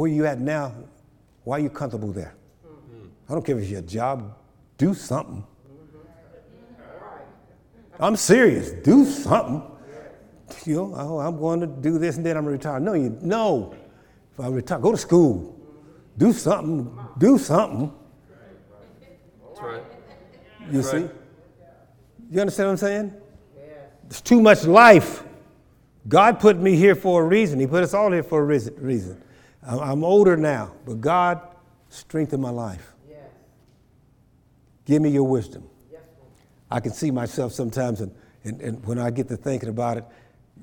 Speaker 1: Where you at now? Why are you comfortable there? I don't care if it's your job. Do something. I'm serious. Do something. You know, oh, I'm going to do this and then I'm retired. No, you no. If I retire, go to school. Do something. Do something.
Speaker 2: That's right.
Speaker 1: You
Speaker 2: Right.
Speaker 1: see? You understand what I'm saying? There's too much life. God put me here for a reason. He put us all here for a reason. I'm older now, but God strengthened my life. Give me your wisdom. I can see myself sometimes, and, and, and when I get to thinking about it,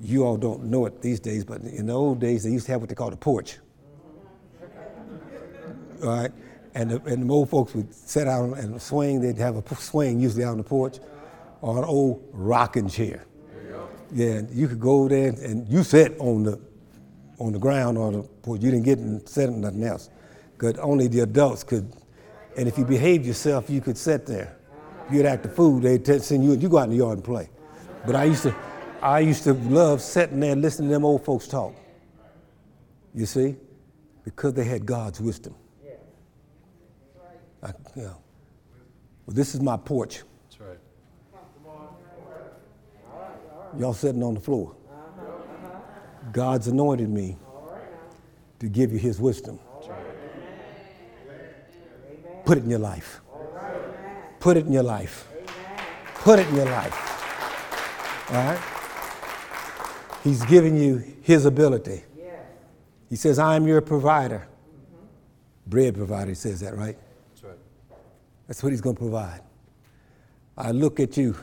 Speaker 1: you all don't know it these days, but in the old days, they used to have what they called a porch. All right? And the, and the old folks would sit out and swing. They'd have a swing usually out on the porch or an old rocking chair. You Yeah, and you could go there and, and you sit on the on the ground or the porch. You didn't get and sit on nothing else. Because only the adults could. And if you behaved yourself, you could sit there. If you'd act a fool, they'd t- send you, you go out in the yard and play. But I used to, I used to love sitting there and listening to them old folks talk. You see? Because they had God's wisdom. I, you know, well, this is my porch.
Speaker 2: That's right.
Speaker 1: Y'all sitting on the floor. God's anointed me to give you his wisdom. Put it in your life. Put it in your life. Put it in your life. All right? He's giving you his ability. He says, I am your provider. Bread provider, he says that, right?
Speaker 2: That's right.
Speaker 1: That's what he's going to provide. I look at you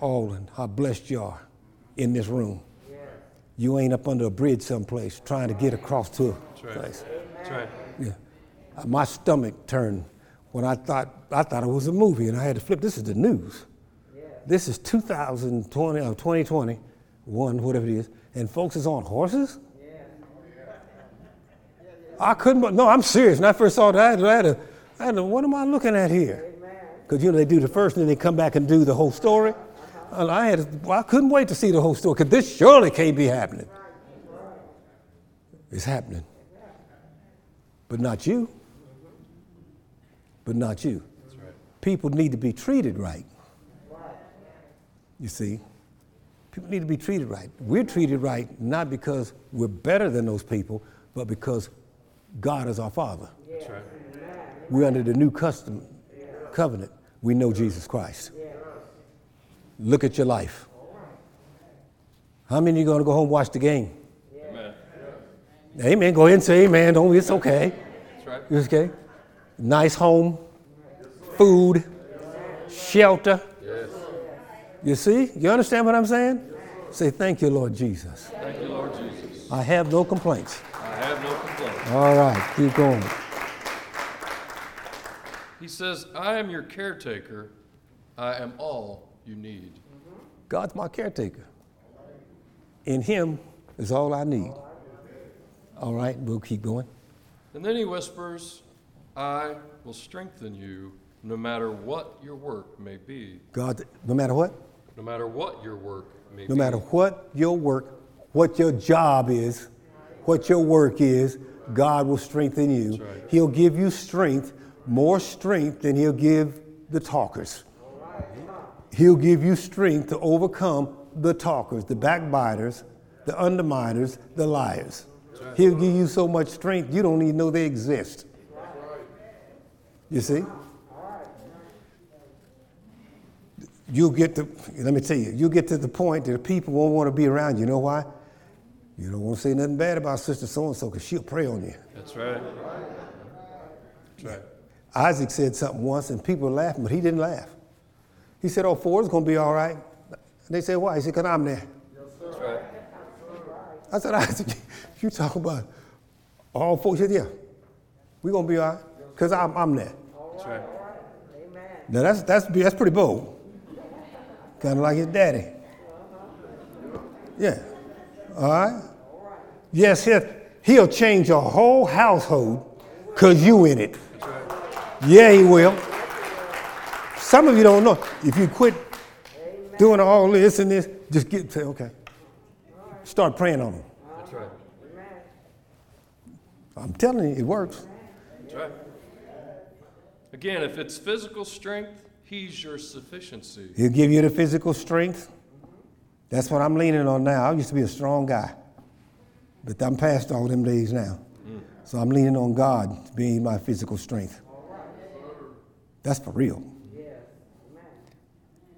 Speaker 1: all and how blessed you are in this room. You ain't up under a bridge someplace trying to get across to a
Speaker 2: That's right.
Speaker 1: place.
Speaker 2: That's right.
Speaker 1: Yeah. Uh, My stomach turned when I thought I thought it was a movie and I had to flip. This is the news. This is 2020 or 2021, whatever it is, and folks is on horses. I couldn't. but- No, I'm serious. When I first saw that, I had, I had, to, I had to, what am I looking at here? Because you know they do the first, and then they come back and do the whole story. And I had, well, I couldn't wait to see the whole story because this surely can't be happening. It's happening, but not you. But not you.
Speaker 2: Right.
Speaker 1: People need to be treated right. You see, people need to be treated right. We're treated right not because we're better than those people, but because God is our Father.
Speaker 2: That's right.
Speaker 1: We're under the new custom covenant. We know Jesus Christ. Look at your life. How many are going to go home and watch the game?
Speaker 2: Amen.
Speaker 1: Amen. Go ahead and say amen. Don't. It's okay.
Speaker 2: That's right.
Speaker 1: It's okay. Nice home, food, shelter.
Speaker 2: Yes.
Speaker 1: You see? You understand what I'm saying? Say thank you, Lord Jesus.
Speaker 2: Thank you, Lord Jesus.
Speaker 1: I have no complaints.
Speaker 2: I have no complaints.
Speaker 1: All right, keep going.
Speaker 2: He says, I am your caretaker. I am all you need.
Speaker 1: God's my caretaker. In Him is all I need. All right, we'll keep going.
Speaker 2: And then he whispers, I will strengthen you no matter what your work may be.
Speaker 1: God, no matter what,
Speaker 2: No matter what your work may
Speaker 1: no
Speaker 2: be.
Speaker 1: No matter what your work, what your job is, what your work is, God will strengthen you.
Speaker 2: Right.
Speaker 1: He'll give you strength, more strength than He'll give the talkers. He'll give you strength to overcome the talkers, the backbiters, the underminers, the liars. He'll give you so much strength you don't even know they exist. You see? You'll get to, let me tell you, you'll get to the point that people won't want to be around you. You know why? You don't want to say nothing bad about Sister So and so because she'll pray on you.
Speaker 2: That's right. That's right.
Speaker 1: Isaac said something once and people were laughing, but he didn't laugh. He said, Oh, Ford's going to be all right. And they said, Why? He said, Because I'm there.
Speaker 2: That's right.
Speaker 1: I said, Isaac, you talking about all four? He said, Yeah, we're going to be all right because I'm, I'm there.
Speaker 2: That's right.
Speaker 1: Now, that's, that's, that's pretty bold. Kind of like his daddy. Yeah. All right? Yes, he'll, he'll change your whole household because you in it.
Speaker 2: That's right.
Speaker 1: Yeah, he will. Some of you don't know. If you quit doing all this and this, just get say, okay. Start praying on them.
Speaker 2: That's right.
Speaker 1: I'm telling you, it works.
Speaker 2: That's right. Again, if it's physical strength, he's your sufficiency.
Speaker 1: He'll give you the physical strength. That's what I'm leaning on now. I used to be a strong guy, but I'm past all them days now. Mm. So I'm leaning on God to be my physical strength. That's for real.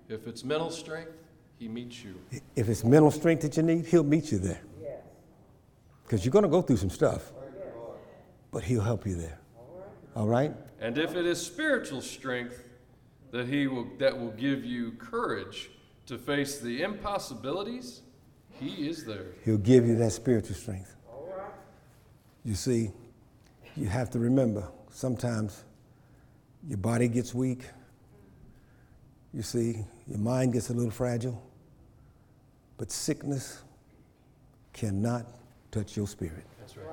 Speaker 2: If it's mental strength, he meets you.
Speaker 1: If it's mental strength that you need, He'll meet you there. Because you're going to go through some stuff, but He'll help you there. All right?
Speaker 2: And if it is spiritual strength that he will that will give you courage to face the impossibilities, he is there.
Speaker 1: He'll give you that spiritual strength. You see, you have to remember sometimes your body gets weak. You see, your mind gets a little fragile. But sickness cannot touch your spirit.
Speaker 2: That's right.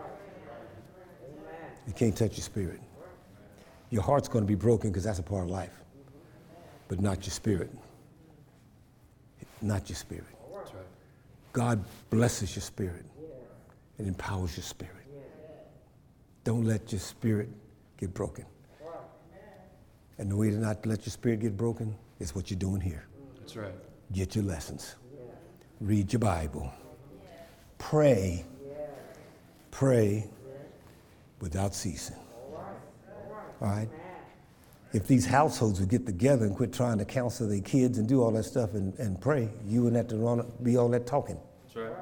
Speaker 1: It can't touch your spirit. Your heart's going to be broken because that's a part of life, but not your spirit. Not your spirit.
Speaker 2: That's right.
Speaker 1: God blesses your spirit and empowers your spirit. Don't let your spirit get broken. And the way to not let your spirit get broken is what you're doing here.
Speaker 2: That's right.
Speaker 1: Get your lessons, read your Bible, pray, pray without ceasing. All right? If these households would get together and quit trying to counsel their kids and do all that stuff and, and pray, you wouldn't have to run, be all that talking.
Speaker 2: That's right.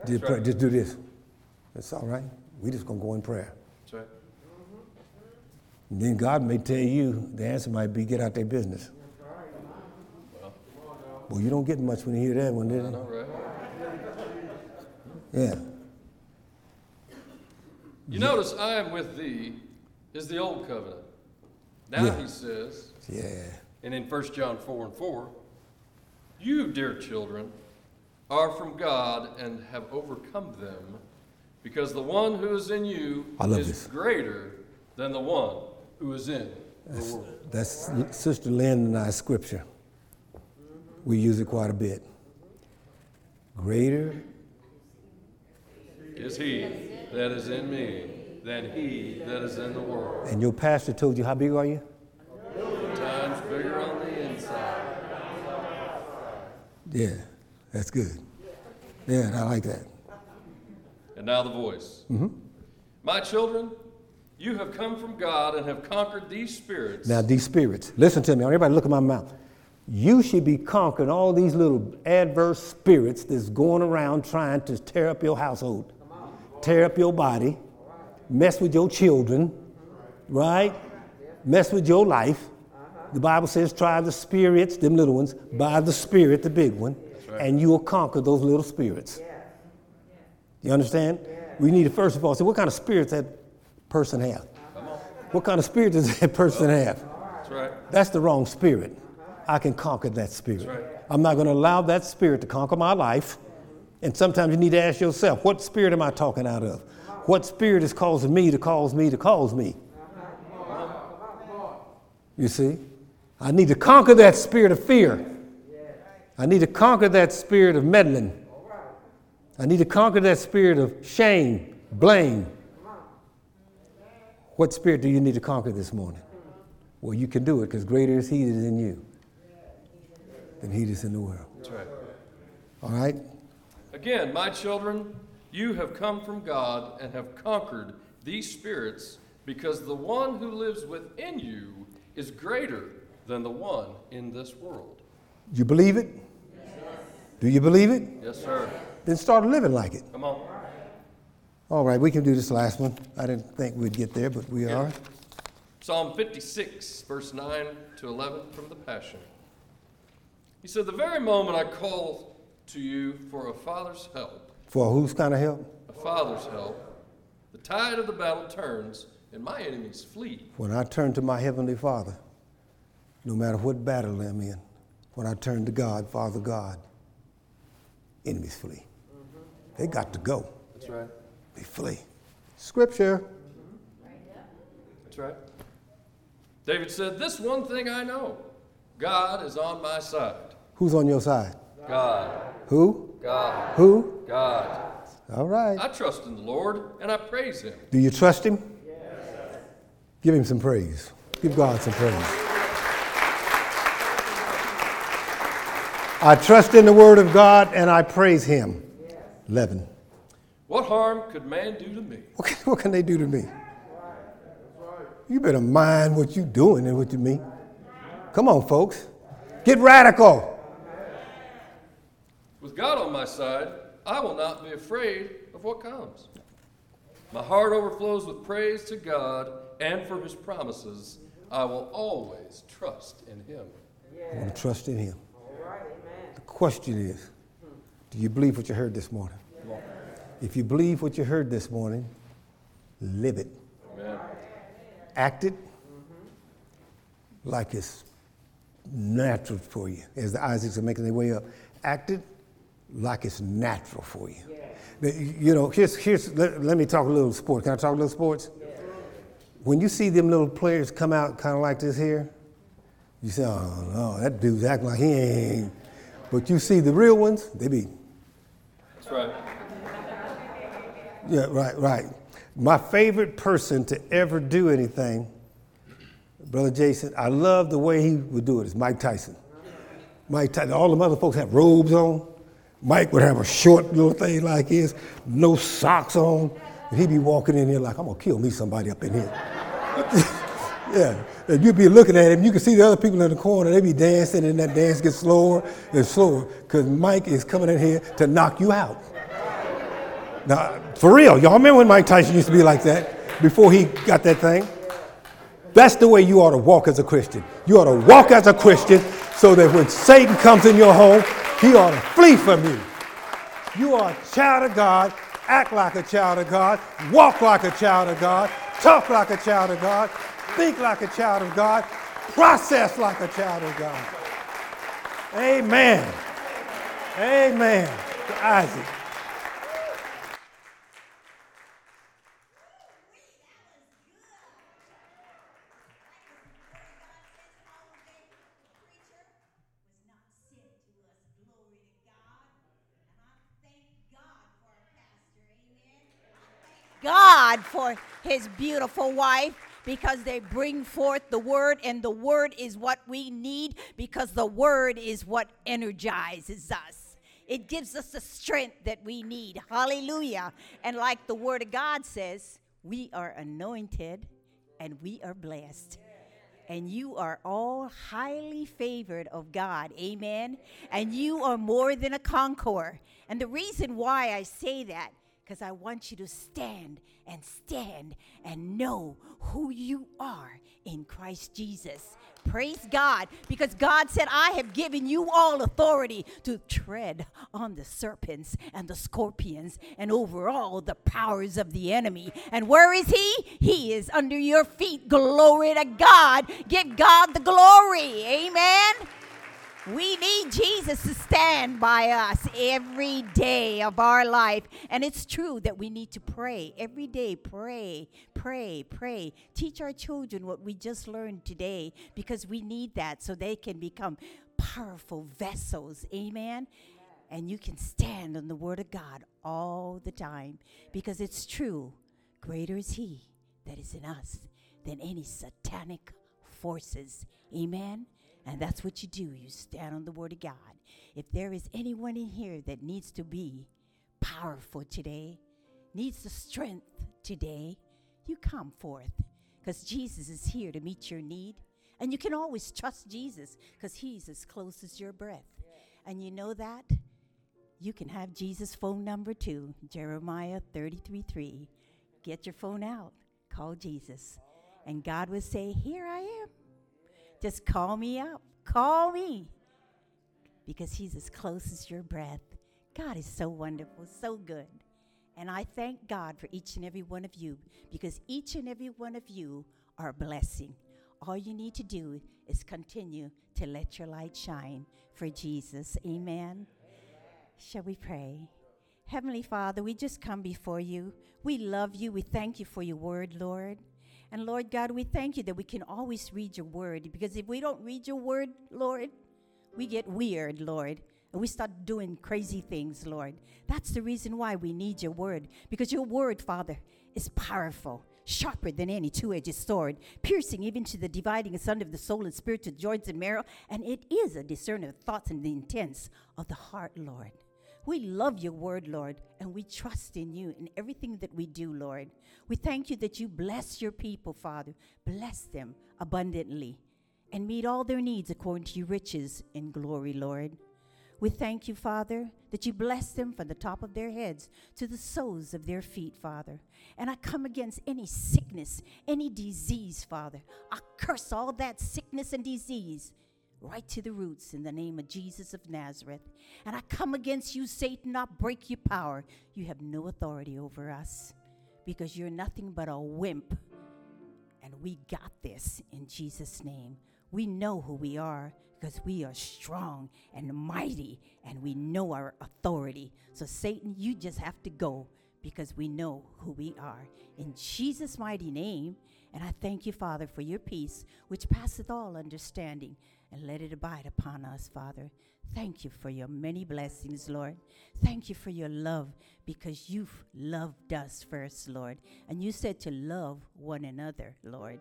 Speaker 1: Just,
Speaker 2: That's
Speaker 1: pray,
Speaker 2: right.
Speaker 1: just do this. It's all right. We just gonna go in prayer. And then God may tell you the answer might be get out their business. Well, you don't get much when you hear that one, did you?
Speaker 2: right?
Speaker 1: Yeah.
Speaker 2: You notice I am with thee is the old covenant. Now
Speaker 1: Yeah.
Speaker 2: he says,
Speaker 1: Yeah.
Speaker 2: and in 1 John 4 and 4, you, dear children, are from God and have overcome them, because the one who is in you is
Speaker 1: this.
Speaker 2: greater than the one who is in the
Speaker 1: That's,
Speaker 2: world.
Speaker 1: that's Sister Lynn and I's scripture. We use it quite a bit. Greater
Speaker 2: Is he that is in me than he that is in the world.
Speaker 1: and your pastor told you how big are you?
Speaker 2: Times bigger on the inside.
Speaker 1: Yeah, that's good. Yeah, I like that.
Speaker 2: And now the voice.
Speaker 1: Mm-hmm.
Speaker 2: My children, you have come from God and have conquered these spirits.
Speaker 1: Now, these spirits, listen to me. Everybody, look at my mouth. You should be conquering all these little adverse spirits that's going around trying to tear up your household, tear up your body, mess with your children, right? Mess with your life. The Bible says, try the spirits, them little ones, by the spirit, the big one, and you will conquer those little spirits. You understand? We need to first of all say, what kind of spirits that person have? What kind of spirit does that person have?
Speaker 2: That's right.
Speaker 1: That's the wrong spirit. I can conquer that spirit.
Speaker 2: right.
Speaker 1: I'm not going to allow that spirit to conquer my life. And sometimes you need to ask yourself, what spirit am I talking out of? What spirit is causing me to cause me to cause me? You see? I need to conquer that spirit of fear. I need to conquer that spirit of meddling. I need to conquer that spirit of shame, blame. What spirit do you need to conquer this morning? Well, you can do it because greater is He that is in you than He that is in the world.
Speaker 2: That's right.
Speaker 1: All right?
Speaker 2: Again, my children, you have come from God and have conquered these spirits because the one who lives within you is greater than the one in this world.
Speaker 1: You believe it? Yes. Do you believe it?
Speaker 2: Yes, sir.
Speaker 1: Then start living like it.
Speaker 2: Come on.
Speaker 1: All right, we can do this last one. I didn't think we'd get there, but we
Speaker 2: Yeah.
Speaker 1: are.
Speaker 2: Psalm 56, verse 9 to 11 from the Passion. He said, The very moment I call to you for a father's help,
Speaker 1: For whose kind of help?
Speaker 2: a father's help, the tide of the battle turns and my enemies flee.
Speaker 1: When I turn to my Heavenly Father, no matter what battle I'm in, when I turn to God, Father God, enemies flee. Mm-hmm. They got to go.
Speaker 2: That's right.
Speaker 1: They flee. Scripture.
Speaker 2: That's right. David said, This one thing I know God is on my side.
Speaker 1: Who's on your side?
Speaker 2: God,
Speaker 1: Who?
Speaker 2: God,
Speaker 1: Who?
Speaker 2: God.
Speaker 1: All right.
Speaker 2: I trust in the Lord and I praise Him.
Speaker 1: Do you trust Him? Yes. Give Him some praise. Give God some praise. I trust in the Word of God and I praise Him. 11.
Speaker 2: What harm could man do to me?
Speaker 1: What can, what can they do to me? You better mind what you're doing and what you mean. Come on, folks. Get radical.
Speaker 2: With God on my side, I will not be afraid of what comes. My heart overflows with praise to God, and for his promises, I will always trust in him.
Speaker 1: I want to trust in Him. The question is do you believe what you heard this morning? If you believe what you heard this morning, live it.
Speaker 2: Amen.
Speaker 1: Act it like it's natural for you. As the Isaacs are making their way up, act it like it's natural for you. The- You know, here's, here's let, let me talk a little sports. Can I talk a little sports? When you see them little players come out kind of like this here, you say, oh no, that dude's acting like he ain't. But you see the real ones, they be,
Speaker 2: That's right.
Speaker 1: Yeah, right, right. My favorite person to ever do anything, Brother Jason, I love the way he would do it, is Mike Tyson. Mike Tyson, all the other folks have robes on. Mike would have a short little thing like his, no socks on. And he'd be walking in here like, I'm gonna kill me somebody up in here. yeah. And you'd be looking at him, you can see the other people in the corner, they'd be dancing, and that dance gets slower and slower, because Mike is coming in here to knock you out. Now, for real, y'all remember when Mike Tyson used to be like that before he got that thing? That's the way you ought to walk as a Christian. You ought to walk as a Christian so that when Satan comes in your home, he ought to flee from you. You are a child of God, act like a child of God, walk like a child of God, talk like a child of God, think like a child of God, process like a child of God. Amen. Amen. To Isaac.
Speaker 3: God for his beautiful wife because they bring forth the word, and the word is what we need because the word is what energizes us. It gives us the strength that we need. Hallelujah. And like the word of God says, we are anointed and we are blessed and you are all highly favored of God. Amen. And you are more than a conqueror. And the reason why I say that, because I want you to stand and stand and know who you are in Christ Jesus. Praise God, because God said, I have given you all authority to tread on the serpents and the scorpions and over all the powers of the enemy. And where is He? He is under your feet. Glory to God. Give God the glory. Amen. We need Jesus to stand by us every day of our life. And it's true that we need to pray every day. Pray, pray, pray. Teach our children what we just learned today because we need that so they can become powerful vessels. Amen. And you can stand on the Word of God all the time because it's true. Greater is He that is in us than any satanic forces. Amen. And that's what you do. You stand on the Word of God. If there is anyone in here that needs to be powerful today, needs the strength today, you come forth because Jesus is here to meet your need. And you can always trust Jesus because He's as close as your breath. And you know that? You can have Jesus' phone number too, Jeremiah 33 3. Get your phone out, call Jesus. And God will say, Here I am. Just call me up. Call me. Because He's as close as your breath. God is so wonderful, so good. And I thank God for each and every one of you because each and every one of you are a blessing. All you need to do is continue to let your light shine for Jesus. Amen. Shall we pray? Heavenly Father, we just come before you. We love you. We thank you for your word, Lord. And Lord God, we thank you that we can always read your word because if we don't read your word, Lord, we get weird, Lord. And we start doing crazy things, Lord. That's the reason why we need your word because your word, Father, is powerful, sharper than any two edged sword, piercing even to the dividing asunder of the soul and spirit to joints and marrow. And it is a discerner of thoughts and the intents of the heart, Lord. We love your word, Lord, and we trust in you in everything that we do, Lord. We thank you that you bless your people, Father. Bless them abundantly and meet all their needs according to your riches in glory, Lord. We thank you, Father, that you bless them from the top of their heads to the soles of their feet, Father. And I come against any sickness, any disease, Father. I curse all that sickness and disease right to the roots in the name of Jesus of Nazareth. And I come against you, Satan, I break your power. You have no authority over us because you're nothing but a wimp. And we got this in Jesus' name. We know who we are because we are strong and mighty and we know our authority. So, Satan, you just have to go because we know who we are. In Jesus' mighty name. And I thank you, Father, for your peace, which passeth all understanding and let it abide upon us, Father. Thank you for your many blessings, Lord. Thank you for your love because you've loved us first, Lord. And you said to love one another, Lord.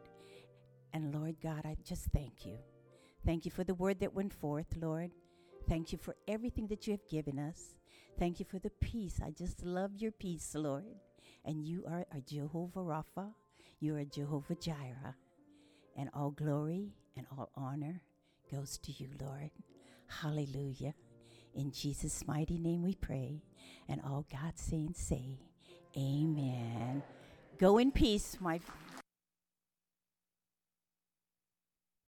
Speaker 3: And Lord God, I just thank you. Thank you for the word that went forth, Lord. Thank you for everything that you have given us. Thank you for the peace. I just love your peace, Lord. And you are a Jehovah Rapha. You are Jehovah Jireh. And all glory and all honor goes to you, Lord. Hallelujah. In Jesus' mighty name we pray. And all God's saints say, Amen. Go in peace, my